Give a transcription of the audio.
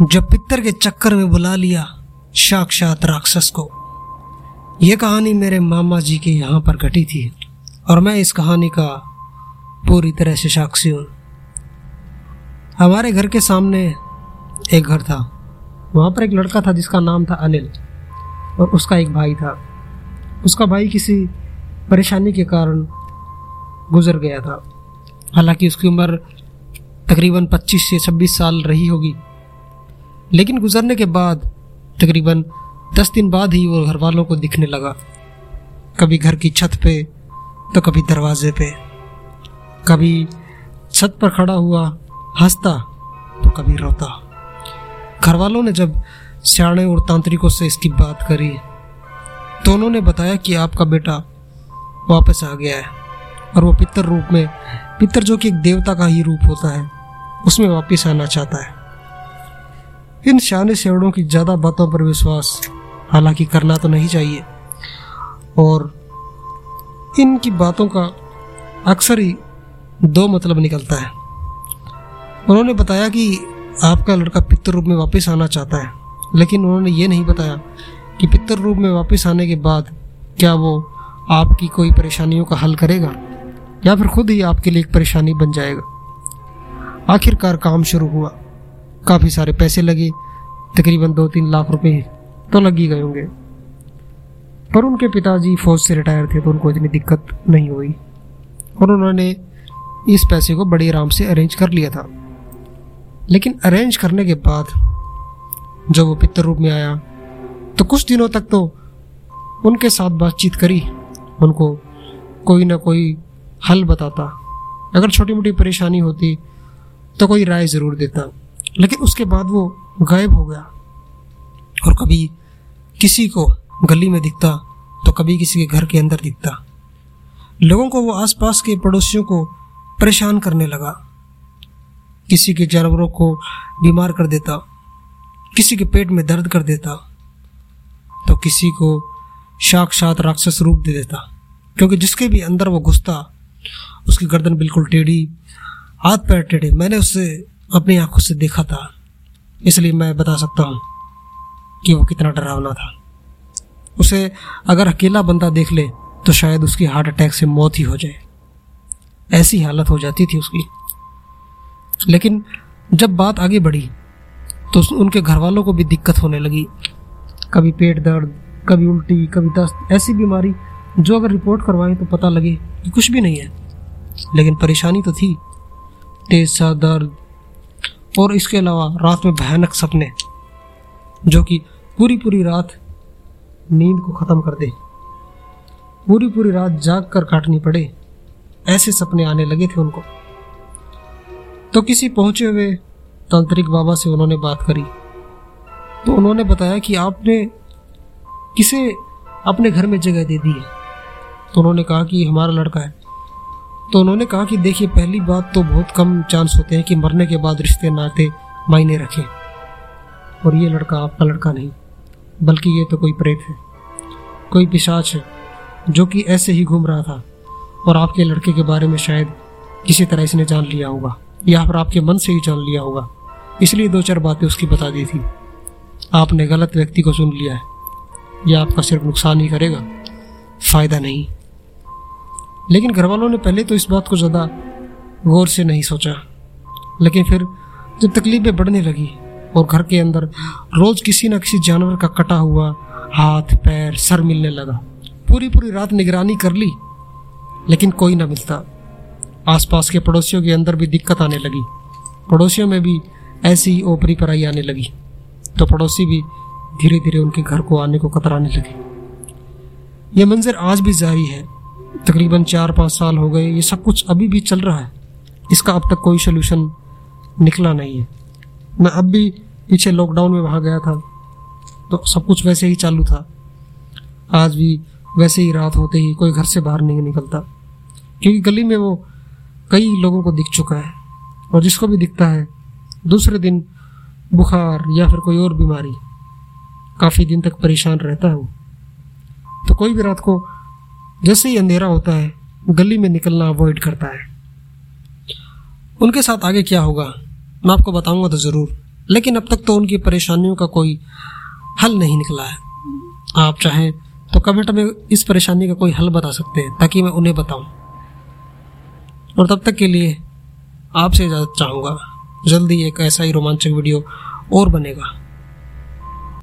जब पितर के चक्कर में बुला लिया साक्षात राक्षस को। यह कहानी मेरे मामा जी के यहाँ पर घटी थी और मैं इस कहानी का पूरी तरह से साक्षी हूँ। हमारे घर के सामने एक घर था। वहाँ पर एक लड़का था जिसका नाम था अनिल और उसका एक भाई था। उसका भाई किसी परेशानी के कारण गुजर गया था। हालाँकि उसकी उम्र तकरीबन 25 से 26 साल रही होगी। लेकिन गुजरने के बाद, तकरीबन 10 दिन बाद ही वो घर वालों को दिखने लगा। कभी घर की छत पे तो कभी दरवाजे पे। कभी छत पर खड़ा हुआ, हंसता तो कभी रोता। घर वालों ने जब सियाणे और तांत्रिकों से इसकी बात करी तो उन्होंने बताया कि आपका बेटा वापस आ गया है, और वो पितर रूप में, पितर जो कि एक देवता का ही रूप होता है, उसमें वापस आना चाहता है। इन शान सेवड़ों की ज़्यादा बातों पर विश्वास हालाँकि करना तो नहीं चाहिए। और इनकी बातों का अक्सर ही दो मतलब निकलता है। उन्होंने बताया कि आपका लड़का पितर रूप में वापस आना चाहता है, लेकिन उन्होंने ये नहीं बताया कि पितर रूप में वापस आने के बाद क्या वो आपकी कोई परेशानियों का हल करेगा, या फिर खुद ही आपके लिए एक परेशानी बन जाएगा। आखिरकार काम शुरू हुआ। काफ़ी सारे पैसे लगे, तकरीबन दो तीन लाख रुपए तो लग ही गए होंगे। पर उनके पिताजी फौज से रिटायर थे तो उनको इतनी दिक्कत नहीं हुई। और उन्होंने इस पैसे को बड़े आराम से अरेंज कर लिया था। लेकिन अरेंज करने के बाद, जब वो पितर रूप में आया तो कुछ दिनों तक तो उनके साथ बातचीत करी, उनको कोई ना कोई हल बताता। अगर छोटी मोटी परेशानी होती तो कोई राय ज़रूर देता। लेकिन उसके बाद वो गायब हो गया। और कभी किसी को गली में दिखता तो कभी किसी के घर के अंदर दिखता। लोगों को वो आसपास के पड़ोसियों को परेशान करने लगा। किसी के जानवरों को बीमार कर देता, किसी के पेट में दर्द कर देता तो किसी को साक्षात राक्षस रूप दे देता। क्योंकि जिसके भी अंदर वो घुसता, उसकी गर्दन बिल्कुल टेढ़ी, हाथ पैर टेढ़े, मैंने उससे अपनी आँखों से देखा था। इसलिए मैं बता सकता हूँ कि वो कितना डरावना था। उसे अगर अकेला बंदा देख ले तो शायद उसकी हार्ट अटैक से मौत ही हो जाए। ऐसी हालत हो जाती थी उसकी। लेकिन जब बात आगे बढ़ी तो उनके घर वालों को भी दिक्कत होने लगी। कभी पेट दर्द, कभी उल्टी, कभी दस्त, ऐसी बीमारी जो अगर रिपोर्ट करवाएँ तो पता लगे कि कुछ भी नहीं है। लेकिन परेशानी तो थी। तेज सा दर्द और इसके अलावा रात में भयानक सपने, जो कि पूरी पूरी रात नींद को ख़त्म कर दे। पूरी पूरी रात जाग कर काटनी पड़े, ऐसे सपने आने लगे थे उनको। तो किसी पहुँचे हुए तांत्रिक बाबा से उन्होंने बात करी। तो उन्होंने बताया कि आपने किसे अपने घर में जगह दे दी है। तो उन्होंने कहा कि हमारा लड़का है। तो उन्होंने कहा कि देखिए, पहली बात तो बहुत कम चांस होते हैं कि मरने के बाद रिश्ते नाते मायने रखें। और ये लड़का आपका लड़का नहीं, बल्कि ये तो कोई प्रेत है, कोई पिशाच है, जो कि ऐसे ही घूम रहा था। और आपके लड़के के बारे में शायद किसी तरह इसने जान लिया होगा, या फिर आपके मन से ही जान लिया होगा। इसलिए दो चार बातें उसकी बता दी थी। आपने गलत व्यक्ति को सुन लिया है। यह आपका सिर्फ़ नुकसान ही करेगा, फ़ायदा नहीं। लेकिन घर वालों ने पहले तो इस बात को ज़्यादा गौर से नहीं सोचा। लेकिन फिर जब तकलीफें बढ़ने लगी और घर के अंदर रोज किसी न किसी जानवर का कटा हुआ हाथ, पैर, सर मिलने लगा। पूरी पूरी रात निगरानी कर ली, लेकिन कोई ना मिलता। आसपास के पड़ोसियों के अंदर भी दिक्कत आने लगी। पड़ोसियों में भी ऐसी ही ओपरी पराई आने लगी। तो पड़ोसी भी धीरे धीरे उनके घर को आने को कतराने लगे। ये मंजर आज भी जारी है। तकरीबन चार पाँच साल हो गए, ये सब कुछ अभी भी चल रहा है। इसका अब तक कोई सोल्यूशन निकला नहीं है। मैं अब भी पीछे लॉकडाउन में वहाँ गया था तो सब कुछ वैसे ही चालू था। आज भी वैसे ही रात होते ही कोई घर से बाहर नहीं निकलता। क्योंकि गली में वो कई लोगों को दिख चुका है, और जिसको भी दिखता है, दूसरे दिन बुखार या फिर कोई और बीमारी, काफ़ी दिन तक परेशान रहता हूँ तो कोई भी रात को जैसे ही अंधेरा होता है, गली में निकलना अवॉइड करता है। उनके साथ आगे क्या होगा, मैं आपको बताऊँगा तो ज़रूर, लेकिन अब तक तो उनकी परेशानियों का कोई हल नहीं निकला है। आप चाहें तो कमेंट में इस परेशानी का कोई हल बता सकते हैं, ताकि मैं उन्हें बताऊँ। और तब तक के लिए आपसे इजाज़त चाहूँगा। जल्दी एक ऐसा ही रोमांचक वीडियो और बनेगा।